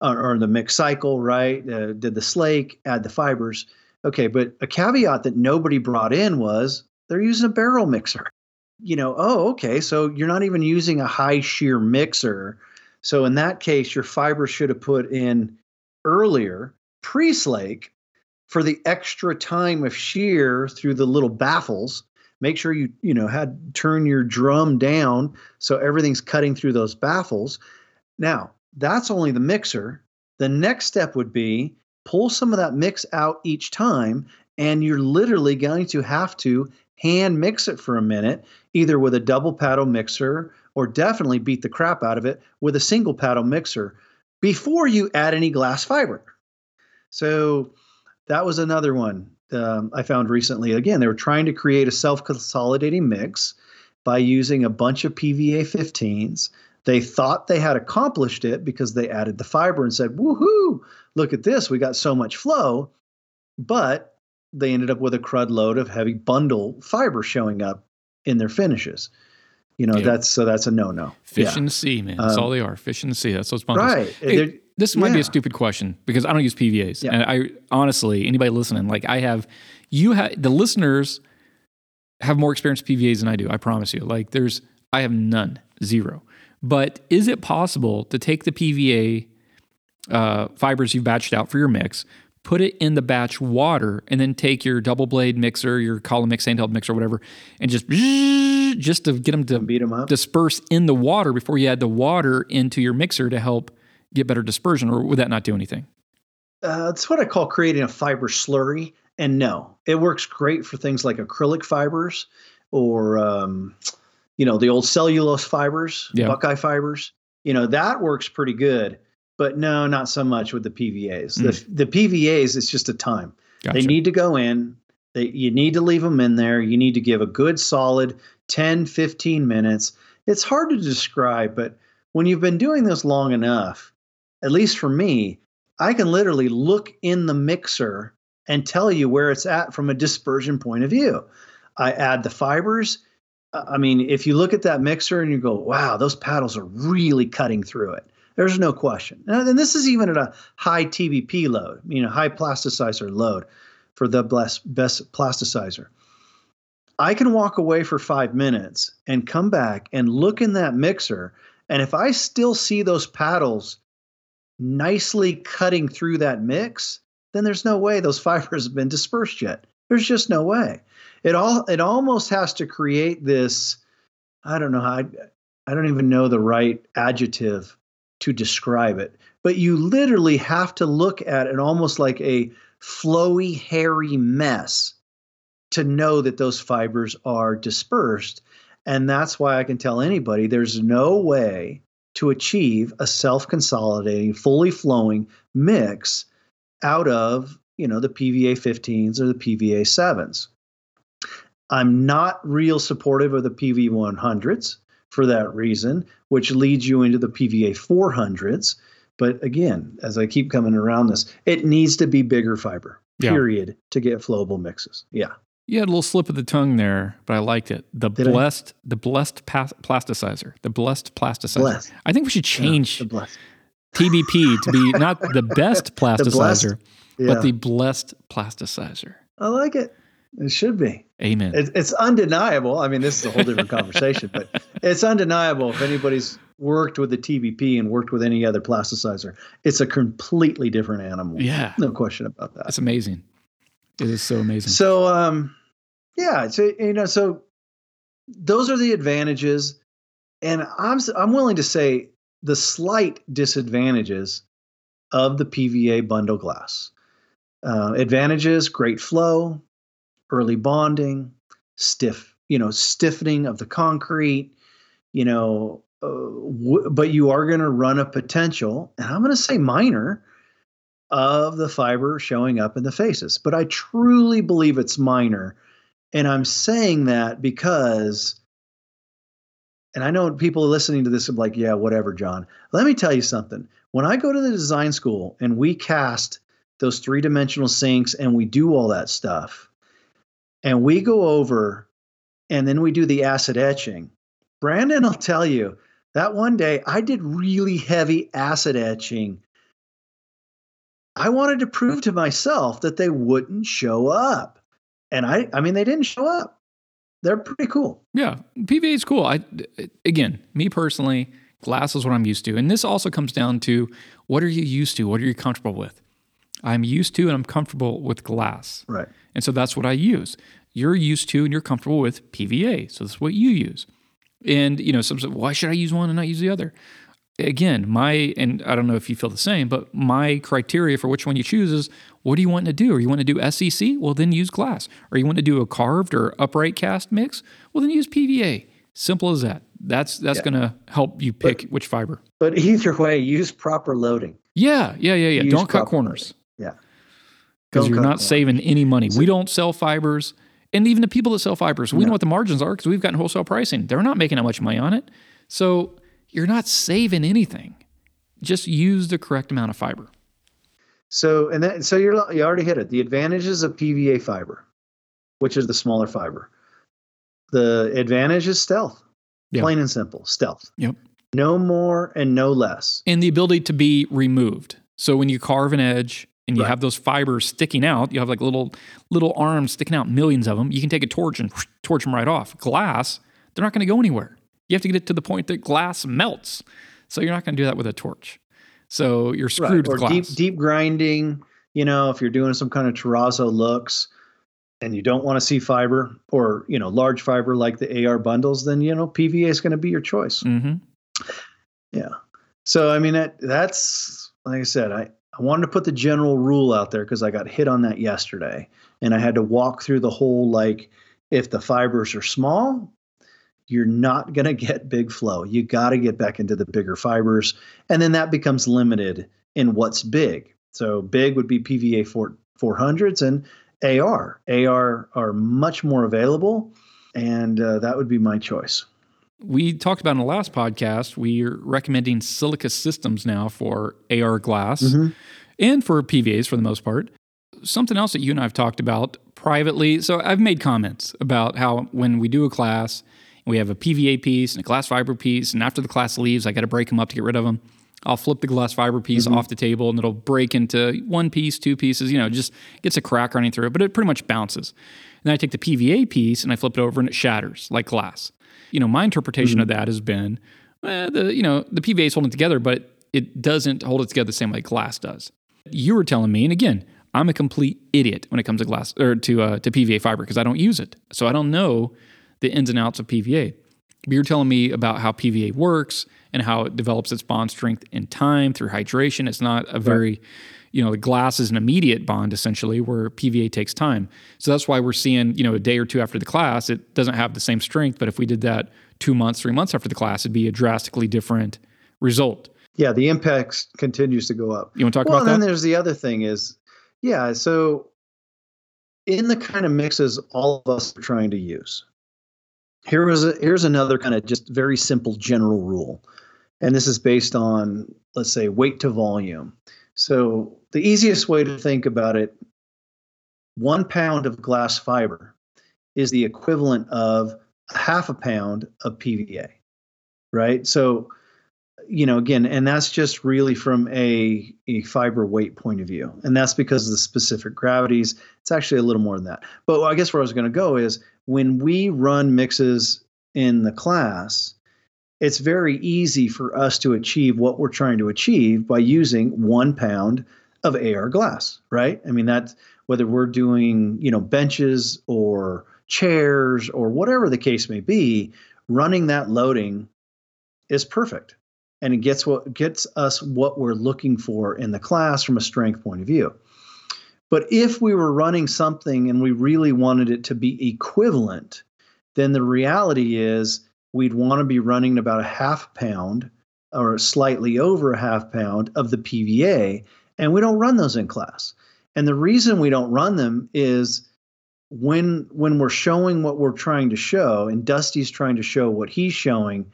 or, or the mix cycle, right? Uh, did the slake, add the fibers. Okay, but a caveat that nobody brought in was they're using a barrel mixer. You know, oh, okay, so you're not even using a high shear mixer. So in that case, your fiber should have put in earlier, pre slake, for the extra time of shear through the little baffles. Make sure you you know had turn your drum down so everything's cutting through those baffles. Now that's only the mixer. The next step would be pull some of that mix out each time, and you're literally going to have to hand mix it for a minute, either with a double paddle mixer or definitely beat the crap out of it with a single paddle mixer before you add any glass fiber. So that was another one um, I found recently. Again, they were trying to create a self consolidating mix by using a bunch of PVA 15s. They thought they had accomplished it because they added the fiber and said, woohoo, look at this, we got so much flow. But they ended up with a crud load of heavy bundle fiber showing up in their finishes. You know, Yeah. that's so that's a no no. fish in the sea, man. That's Um, all they are. Fish and sea. That's those bundles. Right. Hey, this might be a stupid question because I don't use PVAs, Yeah. and I honestly, anybody listening, like I have, you have the listeners have more experience with PVAs than I do. I promise you. Like there's, I have none, zero. But is it possible to take the PVA uh, fibers you've batched out for your mix, put it in the batch water, and then take your double blade mixer, your Collomix, handheld mixer, whatever, and just <laughs> just to get them to beat them up? disperse in the water before you add the water into your mixer to help get better dispersion, or would that not do anything? Uh, that's what I call creating a fiber slurry. And no, it works great for things like acrylic fibers or, um, you know, the old cellulose fibers, Yeah. Buckeye fibers. You know, that works pretty good. But no, not so much with the PVAs. The, hmm. the PVAs, it's just a time. Gotcha. They need to go in. They, you need to leave them in there. You need to give a good solid 10, 15 minutes. It's hard to describe, but when you've been doing this long enough, at least for me, I can literally look in the mixer and tell you where it's at from a dispersion point of view. I add the fibers. I mean, if you look at that mixer and you go, wow, those paddles are really cutting through it. There's no question. And this is even at a high TBP load, you know, high plasticizer load for the best, best plasticizer. I can walk away for five minutes and come back and look in that mixer. And if I still see those paddles nicely cutting through that mix, then there's no way those <laughs> fibers have been dispersed yet. There's just no way. It all it almost has to create this. I don't know how. I, I don't even know the right adjective to describe it, but you literally have to look at it almost like a flowy, hairy mess to know that those fibers are dispersed. And that's why I can tell anybody there's no way to achieve a self-consolidating, fully flowing mix out of, you know, the PVA 15s or the PVA 7s. I'm not real supportive of the PV 100s for that reason, which leads you into the PVA 400s. But again, as I keep coming around this, it needs to be bigger fiber, Yeah. period, to get flowable mixes. Yeah. You had a little slip of the tongue there, but I liked it. The Did I? blessed, the blessed pas- plasticizer, the blessed plasticizer. Blessed. I think we should change The TBP to be not the best <laughs> plasticizer, Yeah. but the blessed plasticizer. I like it. It should be. Amen. It, it's undeniable. I mean, this is a whole different conversation, but <laughs> it's undeniable if anybody's worked with the TBP and worked with any other plasticizer, it's a completely different animal. Yeah. No question about that. That's amazing. It is so amazing. So, um, yeah, so, you know, so those are the advantages. And I'm, I'm willing to say the slight disadvantages of the PVA bundle glass. Uh, advantages, great flow, early bonding, stiff, you know, stiffening of the concrete, you know, uh, w- but you are going to run a potential, and I'm going to say minor, of the fiber showing up in the faces. But I truly believe it's minor. And I'm saying that because, and I know people listening to this are like, yeah, whatever, Jon. Let me tell you something. When I go to the design school and we cast those three dimensional sinks and we do all that stuff, and we go over and then we do the acid etching, Brandon will tell you that one day I did really heavy acid etching I wanted to prove to myself that they wouldn't show up. And I I mean they didn't show up. They're pretty cool. Yeah, PVA is cool. I again, me personally, glass is what I'm used to. And this also comes down to what are you used to? What are you comfortable with? I'm used to and I'm comfortable with glass. Right. And so that's what I use. You're used to and you're comfortable with PVA. So that's what you use. And you know, some say, why should I use one and not use the other? again, my, and I don't know if you feel the same, but my criteria for which one you choose is what do you want to do? Are you want to do SCC? Well, then use glass. Or you want to do a carved or upright cast mix? Well, then use PVA. Simple as that. That's that's yeah. going to help you pick but, which fiber. But either way, use proper loading. Yeah, yeah, yeah, yeah. Use don't cut corners. Loading. Because you're not saving any money. We don't sell fibers. And even the people that sell fibers, we no. know what the margins are because we've gotten wholesale pricing. They're not making that much money on it. So you're not saving anything. Just use the correct amount of fiber. So and then so you're you already hit it. The advantages of PVA fiber, which is the smaller fiber. The advantage is stealth. Yep. Plain and simple, stealth. Yep. No more and no less. And the ability to be removed. So when you carve an edge and you right. have those fibers sticking out, you have like little little arms sticking out, millions of them. You can take a torch and <sniffs> torch them right off. Glass, they're not going to go anywhere. You have to get it to the point that glass melts. So you're not going to do that with a torch. So you're screwed right. or deep deep grinding. You know, if you're doing some kind of terrazzo looks and you don't want to see fiber or you know large fiber like the AR bundles, then you know PVA is going to be your choice. Mm-hmm. Yeah. So I mean that that's like I said, I I wanted to put the general rule out there because I got hit on that yesterday, and I had to walk through the whole like if the fibers are small, you're not <laughs> going to get big flow. You got to get back into the bigger fibers. And then that becomes limited in what's big. So big would be PVA 4, 400s and AR. AR are much more available. And uh, that would be my choice. We talked about in the last podcast, we're recommending silica systems now for AR glass mm-hmm. and for PVAs for the most part. Something else that you and I have talked about privately. So I've made comments about how when we do a class, we have a PVA piece and a glass fiber piece. And after the class leaves, I got to break them up to get rid of them. I'll flip the glass fiber piece mm-hmm. off the table and it'll break into one piece, two pieces, you know, just gets a crack running through it, but it pretty much bounces. And then I take the PVA piece and I flip it over and it shatters like glass. You know, my interpretation mm-hmm. of that has been eh, the, you know, the PVA is holding it together, but it doesn't hold it together the same way glass does. You were telling me, and again, I'm a complete idiot when it comes to glass or to uh, to PVA fiber because I don't use it. So I don't know the ins and outs of PVA. But you're telling me about how PVA works and how it develops its bond strength in time through hydration. It's not a very, right. You know, the glass is an immediate bond essentially, where PVA takes time. So that's why we're seeing, you know, a day or two after the class, it doesn't have the same strength. But if we did that two months, three months after the class, it'd be a drastically different result. Yeah, the impact continues to go up. You want to talk well, about that? Well, then there's the other thing is, yeah, so in the kind of mixes all of us are trying to use, here was a, here's another kind of just very simple general rule, and this is based on let's say weight to volume. So the easiest way to think about it, one pound of glass fiber is the equivalent of half a pound of PVA, right? So you know, again, and that's just really from a, a fiber weight point of view. And that's because of the specific gravities. It's actually a little more than that. But I guess where I was going to go is when we run mixes in the class, it's very easy for us to achieve what we're trying to achieve by using one pound of AR glass, right? I mean, that's whether we're doing, you know, benches or chairs or whatever the case may be, running that loading is perfect. And it gets what gets us what we're looking for in the class from a strength point of view. But if we were running something and we really wanted it to be equivalent, then the reality is we'd want to be running about a half pound or slightly over a half pound of the PVA, and we don't run those in class. And the reason we don't run them is when when we're showing what we're trying to show, and Dusty's trying to show what he's showing,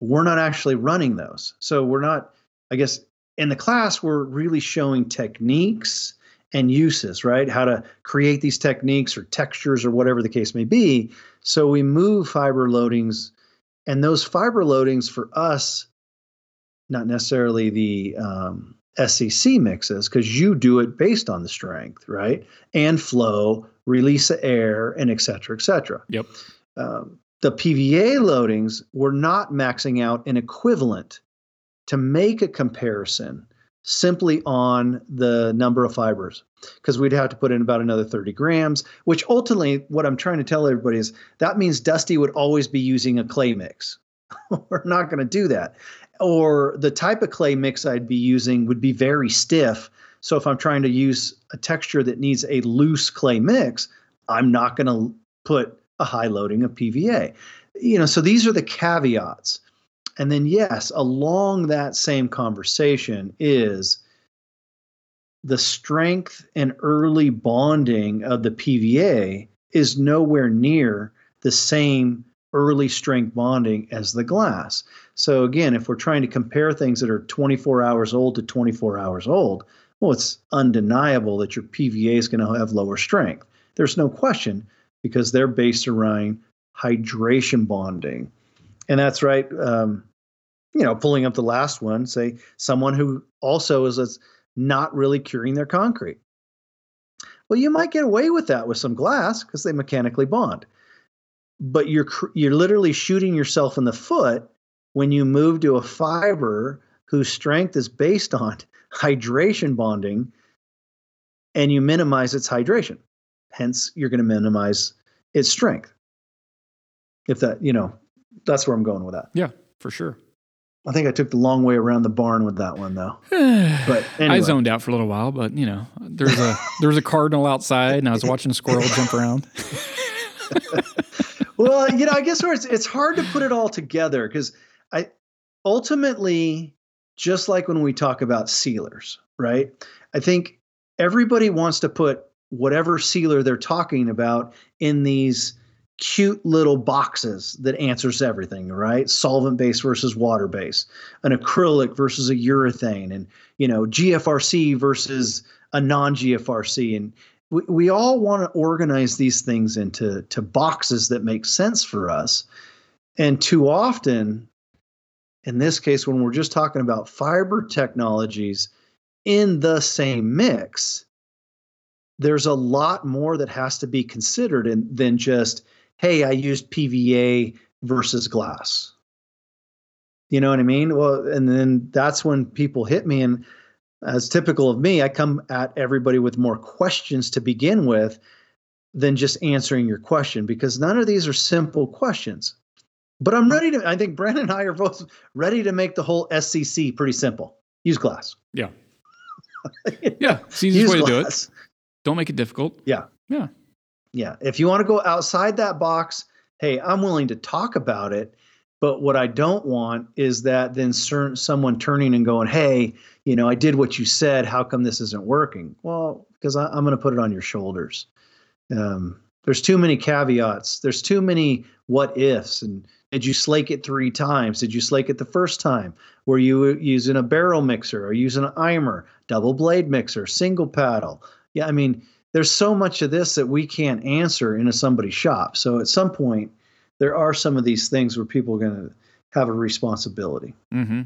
we're not actually running those. So we're not, I guess, in the class, we're really showing techniques and uses, right? How to create these techniques or textures or whatever the case may be. So we move fiber loadings, and those fiber loadings for us, not necessarily the um, SCC mixes, because you do it based on the strength, right? And flow, release of air, and et cetera, et cetera. Yep. Um, the PVA loadings were not maxing out an equivalent to make a comparison simply on the number of fibers because we'd have to put in about another 30 grams which ultimately what i'm trying to tell everybody is that means dusty would always be using a clay mix. <laughs> We're not going to do that. Or the type of clay mix i'd be using would be very stiff. So if i'm trying to use a texture that needs a loose clay mix i'm not going to put a high loading of pva you know so these are the caveats. And then, yes, along that same conversation is the strength and early bonding of the PVA is nowhere near the same early strength bonding as the glass. So, again, if we're trying to compare things that are 24 hours old to 24 hours old, well, it's undeniable that your PVA is going to have lower strength. There's no question because they're based around hydration bonding. And that's right. Um, you know, pulling up the last one, say someone who also is not really curing their concrete. Well, you might get away with that with some glass because they mechanically bond. But you're you're literally shooting yourself in the foot when you move to a fiber whose strength is based on <laughs> hydration bonding and you minimize its hydration. Hence, you're going to minimize its strength. If that, you know, that's where I'm going with that. Yeah, for sure. I think I took the long way around the barn with that one though. <sighs> but anyway. I zoned out for a little while, but you know, there's a there's a cardinal outside, and I was watching a squirrel jump around. <laughs> well, you know, I guess where it's it's hard to put it all together because I ultimately, just like when we talk about sealers, right? I think everybody wants to put whatever sealer they're talking about in these cute little boxes that answers everything, right? Solvent base versus water base, an acrylic versus a urethane, and you know GFRC versus a non-GFRC, and we, we all want to organize these things into to boxes that make sense for us. And too often, in this case, when we're just talking about fiber technologies in the same mix, there's a lot more that has to be considered than just hey, I used PVA versus glass. You know what I mean? Well, and then that's when people hit me. And as typical of me, I come at everybody with more questions to begin with than just answering your question because none of these are simple questions. But I'm ready to, I think Brandon and I are both ready to make the whole SCC pretty simple. Use glass. Yeah. <laughs> yeah. It's the easiest way to do it. Don't make it difficult. Yeah. Yeah. Yeah. If you want to go outside that box, hey, I'm willing to talk about it. But what I don't want is that then someone turning and going, hey, you know, I did what you said. How come this isn't working? Well, because I, am going to put it on your shoulders. Um, there's too many caveats. There's too many what ifs. And did you slake it three times? Did you slake it the first time? Were you using a barrel mixer or using an Imer, double blade mixer, single paddle? Yeah, I mean, there's so much of this that we can't answer in a somebody's shop. So at some point, there are some of these things where people are going to have a responsibility. Mm-hmm.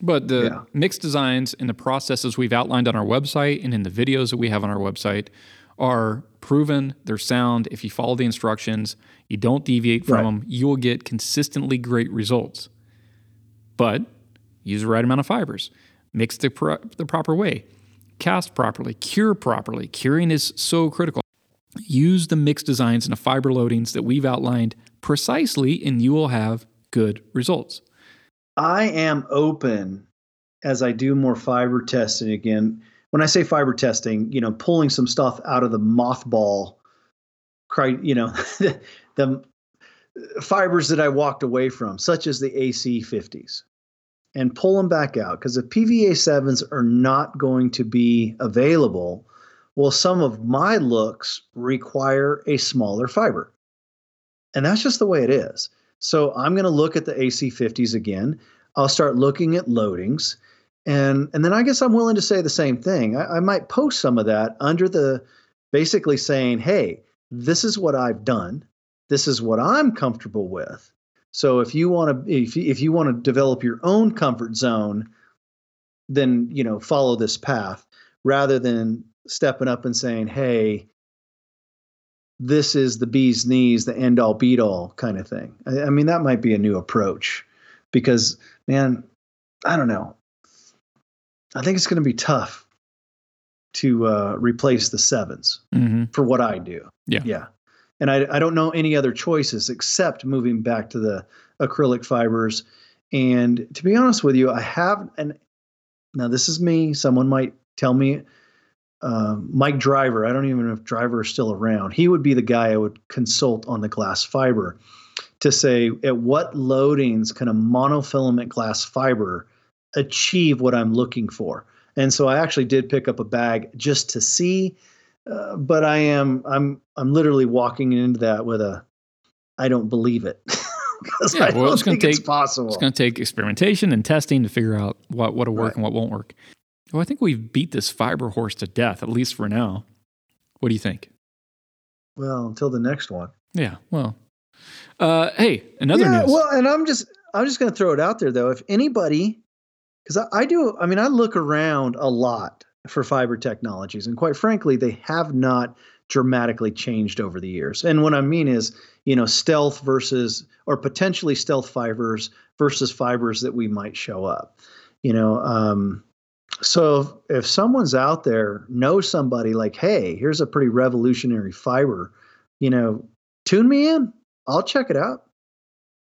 But the Yeah. mixed designs and the processes we've outlined on our website and in the videos that we have on our website are proven, they're sound. If you follow the instructions, you don't deviate from Right. them, you will get consistently great results. But use the right amount of fibers, mix the, pro- the proper way, cast properly, cure properly. Curing is so critical. Use the mixed designs and the fiber loadings that we've outlined precisely, and you will have good results. I am open as I do more fiber testing again. When I say fiber testing, you know, pulling some stuff out of the mothball, you know, <laughs> the fibers that I walked away from, such as the AC50s, and pull them back out. Because if PVA 7s are not going to be available, well, some of my looks require a smaller fiber. And that's just the way it is. So I'm going to look at the AC50s again. I'll start looking at loadings. And, and then I guess I'm willing to say the same thing. I, I might post some of that under the basically saying, hey, this is what I've done. This is what I'm comfortable with. So if you want to if if you want to develop your own comfort zone, then you know follow this path rather than stepping up and saying, "Hey, this is the bee's knees, the end all beat all kind of thing." I, I mean, that might be a new approach because, man, I don't know. I think it's going to be tough to uh, replace the sevens Mm-hmm. for what I do. Yeah. Yeah. And I, I don't know any other choices except moving back to the acrylic fibers. And to be honest with you, I have, and now this is me. Someone might tell me, uh, Mike Driver, I don't even know if Driver is still around. He would be the guy I would consult on the glass fiber to say at what loadings can a monofilament glass fiber achieve what I'm looking for. And so I actually did pick up a bag just to see uh, but I am I'm I'm literally walking into that with a I don't believe it <laughs> Yeah, I well, it's think it's take- possible. It's going to take experimentation and testing to figure out what what'll work Right. and what won't work. Well, I think we've beat this fiber horse to death, at least for now. What do you think? well, until the next one. Yeah. Well, uh, hey, another yeah, news. well, and I'm just I'm just going to throw it out there though. If anybody, because I, I do, I mean, I look around a lot for fiber technologies, and quite frankly, they have not dramatically changed over the years. And what I mean is, you know, stealth versus or potentially stealth fibers versus fibers that we might show up. You know, um, so if, someone's out there knows somebody like, hey, here's a pretty revolutionary fiber, you know, tune me in. I'll check it out.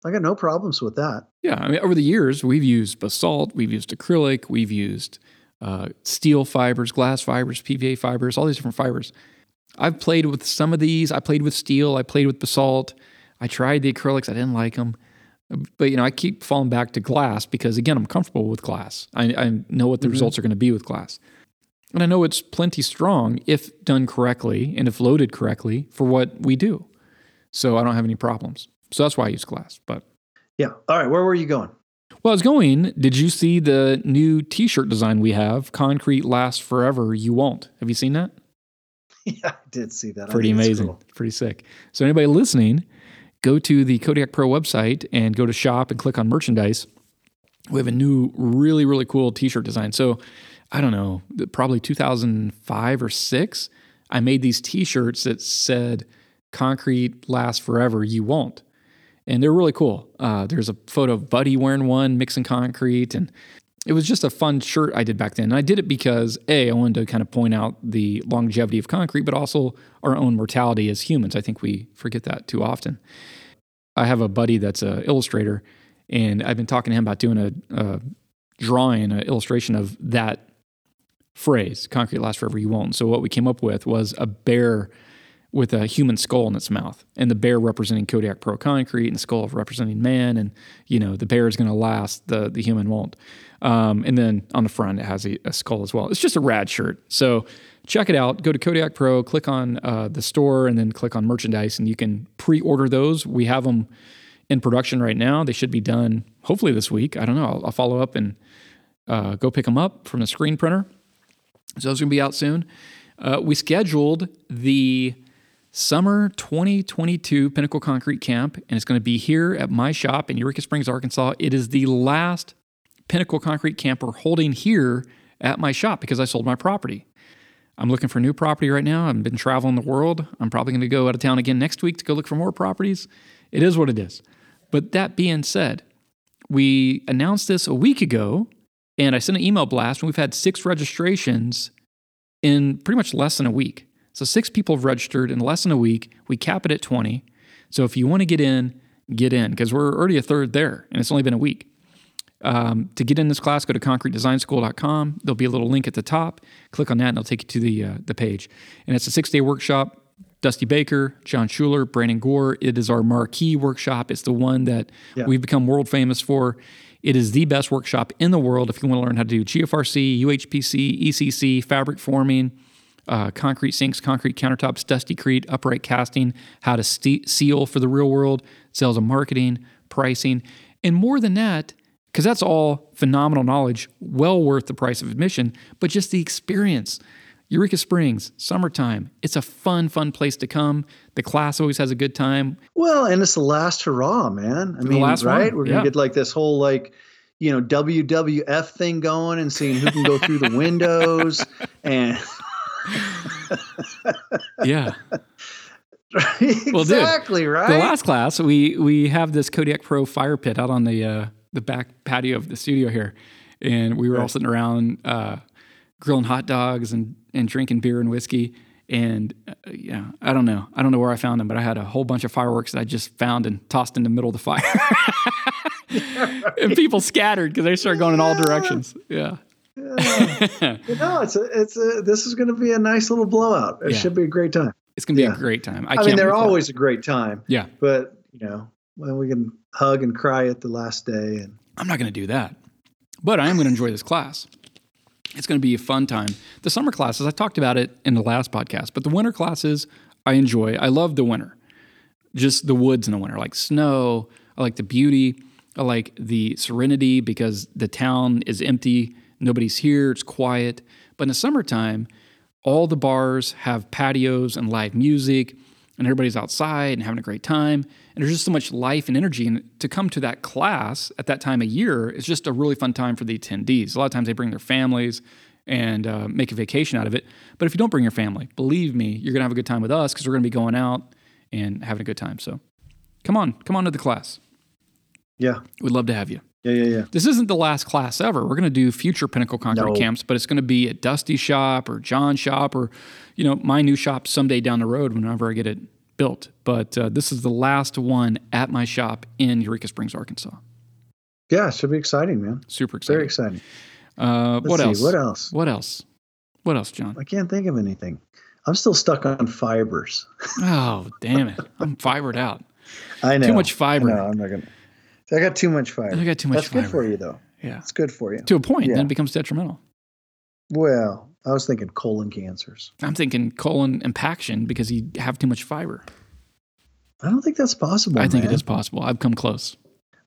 I got no problems with that. Yeah, I mean, over the years, we've used basalt, we've used acrylic, we've used uh, steel fibers, glass fibers, PVA fibers, all these different fibers. I've played with some of these. I played with steel. I played with basalt. I tried the acrylics. I didn't like them. But you know, I keep falling back to glass because again, I'm comfortable with glass. I, I know what the Mhm. results are going to be with glass, and I know it's plenty strong if done correctly and if loaded correctly for what we do. So I don't have any problems. So that's why I use glass. But Yeah. All right. Where were you going? Well, I was going. Did you see the new T-shirt design we have? Concrete lasts forever. You won't. Have you seen that? <laughs> yeah, I did see that. Pretty it's amazing. cool. Pretty sick. So anybody listening, go to the Kodiak Pro website and go to shop and click on merchandise. We have a new, really, really cool T-shirt design. So I don't know, probably 2005 or six. I made these T-shirts that said "Concrete lasts forever. You won't." And they're really cool. Uh, there's a photo of Buddy wearing one, mixing concrete, and it was just a fun shirt I did back then. And I did it because a I wanted to kind of point out the longevity of concrete, but also our own mortality as humans. I think we forget that too often. I have a buddy that's an illustrator, and I've been talking to him about doing a, a drawing, an illustration of that phrase, "concrete lasts forever, you won't." So what we came up with was a bear with a human skull in its mouth, and the bear representing Kodiak Pro Concrete, and the skull representing man, and you know the bear is going to last, the the human won't. Um, and then on the front it has a, a skull as well. It's just a rad shirt. So check it out. Go to Kodiak Pro, click on uh, the store, and then click on merchandise, and you can pre-order those. We have them in production right now. They should be done hopefully this week. I don't know. I'll, I'll follow up and uh, go pick them up from the screen printer. So those are going to be out soon. Uh, we scheduled the summer 2022 Pinnacle Concrete Camp, and it's going to be here at my shop in Eureka Springs, Arkansas. It is the last Pinnacle Concrete camper holding here at my shop because I sold my property. I'm looking for new property right now. I've been traveling the world. I'm probably going to go out of town again next week to go look for more properties. It is what it is. But that being said, we announced this a week ago and I sent an email blast and we've had six registrations in pretty much less than a week. So six people have registered in less than a week. We cap it at 20. So if you want to get in, get in because we're already a third there and it's only been a week. Um, to get in this class, go to concretedesignSchool.com. There'll be a little link at the top. Click on that, and it'll take you to the uh, the page. And it's a six day workshop. Dusty Baker, Jon Schuler, Brandon Gore. It is our marquee workshop. It's the one that yeah. we've become world famous for. It is the best workshop in the world if you want to learn how to do GFRC, UHPC, ECC, fabric forming, uh, concrete sinks, concrete countertops, Dusty-Crete, upright casting, how to seal for the real world, sales and marketing, pricing. And more than that, because that's all phenomenal knowledge, well worth the price of admission, but just the experience. Eureka Springs, summertime. It's a fun, fun place to come. The class always has a good time. Well, and it's the last hurrah, man. I mean, right? One. We're gonna get like this whole like, you know, WWF thing going and seeing who can go through the windows <laughs> and <laughs> yeah. <laughs> exactly well, right. The last class, we we have this Kodiak Pro fire pit out on the uh, the back patio of the studio here, and we were right. all sitting around uh, grilling hot dogs and and drinking beer and whiskey. And uh, yeah, I don't know. I don't know where I found them, but I had a whole bunch of fireworks that I just found and tossed in the middle of the fire. right. <laughs> And people scattered because they started going in all directions. Yeah. Yeah. <laughs> you know, it's a, it's a, this is going to be a nice little blowout. It yeah. should be a great time. It's going to be yeah. a great time. I, I mean, they're always a great time. Yeah. But, you know, when we can hug and cry at the last day. And I'm not going to do that, but I am going to enjoy this class. It's going to be a fun time. The summer classes, I talked about it in the last podcast, but the winter classes, I enjoy. I love the winter, just the woods in the winter, like snow. I like the beauty. I like the serenity because the town is empty. Nobody's here. It's quiet. But in the summertime, all the bars have patios and live music and everybody's outside and having a great time. And there's just so much life and energy. And to come to that class at that time of year is just a really fun time for the attendees. A lot of times they bring their families and uh, make a vacation out of it. But if you don't bring your family, believe me, you're going to have a good time with us because we're going to be going out and having a good time. So come on, come on to the class. Yeah. We'd love to have you. Yeah, yeah, yeah. This isn't the last class ever. We're going to do future Pinnacle Concrete no. camps, but it's going to be at Dusty Shop or Jon Shop or, you know, my new shop someday down the road whenever I get it built. But uh, this is the last one at my shop in Eureka Springs, Arkansas. Yeah, it should be exciting, man. Super exciting. Very exciting. Uh, what see, else? What else? What else? What else, Jon? I can't think of anything. I'm still stuck on fibers. oh, damn it. I'm fibered out. <laughs> I know. Too much fiber. I I'm not going to. I got too much fiber. I got too much That's fiber. good for you, though. Yeah. It's good for you. To a point, yeah. then it becomes detrimental. Well, I was thinking colon cancers. I'm thinking colon impaction because you have too much fiber. I don't think that's possible. I think it is possible. I've come close.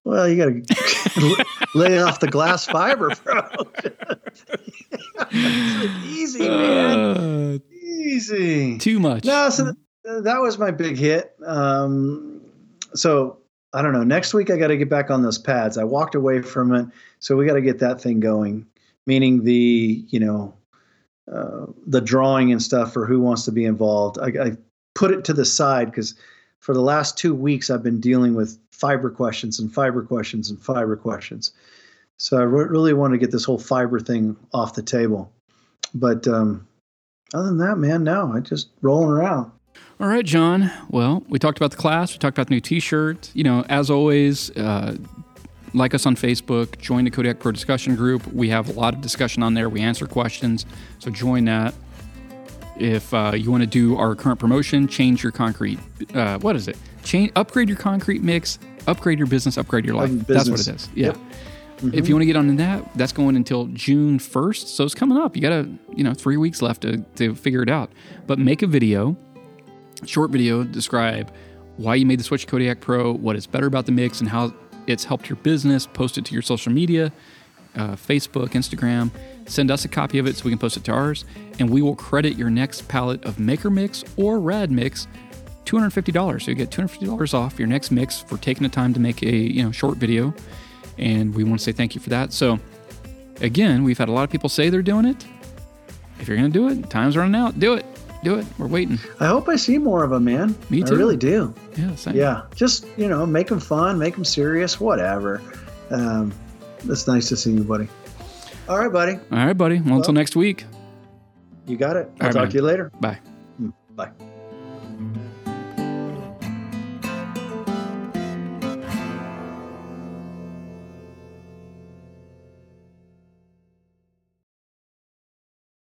Well, you got to <laughs> lay off the glass fiber, bro. <laughs> easy, man. Uh, easy. Too much. No, so th- that was my big hit. Um, so I don't know. Next week, I got to get back on those pads. I walked away from it, so we got to get that thing going. Meaning the, you know, uh, the drawing and stuff for who wants to be involved. I, I put it to the side because for the last two weeks, I've been dealing with fiber questions and fiber questions and fiber questions. So I re- really want to get this whole fiber thing off the table. But um, other than that, man, no, I just rolling around. All right, Jon. Well, we talked about the class. We talked about the new T-shirt. You know, as always, uh, like us on Facebook. Join the Kodiak Pro discussion group. We have a lot of discussion on there. We answer questions, so join that. If uh, you want to do our current promotion, change your concrete. Uh, what is it? Change, upgrade your concrete mix, upgrade your business, upgrade your life. That's what it is. Yeah. Yep. Mm-hmm. If you want to get on that, that's going until June 1st. So it's coming up. You got to, you know, three weeks left to, to figure it out. But make a video, short video, describe why you made the switch Kodiak Pro, what is better about the mix, and how it's helped your business. Post it to your social media, uh, Facebook, Instagram. Send us a copy of it so we can post it to ours, and we will credit your next pallet of Maker Mix or Rad Mix $250. So you get $250 off your next mix for taking the time to make a you know short video. And we want to say thank you for that. So, again, we've had a lot of people say they're doing it. If you're going to do it, time's running out. Do it. Do it. We're waiting. I hope I see more of them, man. Me too. I really do. Yeah. Same. Yeah. Just, you know, make them fun, make them serious, whatever. Um, it's nice to see you, buddy. All right, buddy. All right, buddy. Well, until next week. You got it. I'll right, talk man. to you later. Bye. Bye.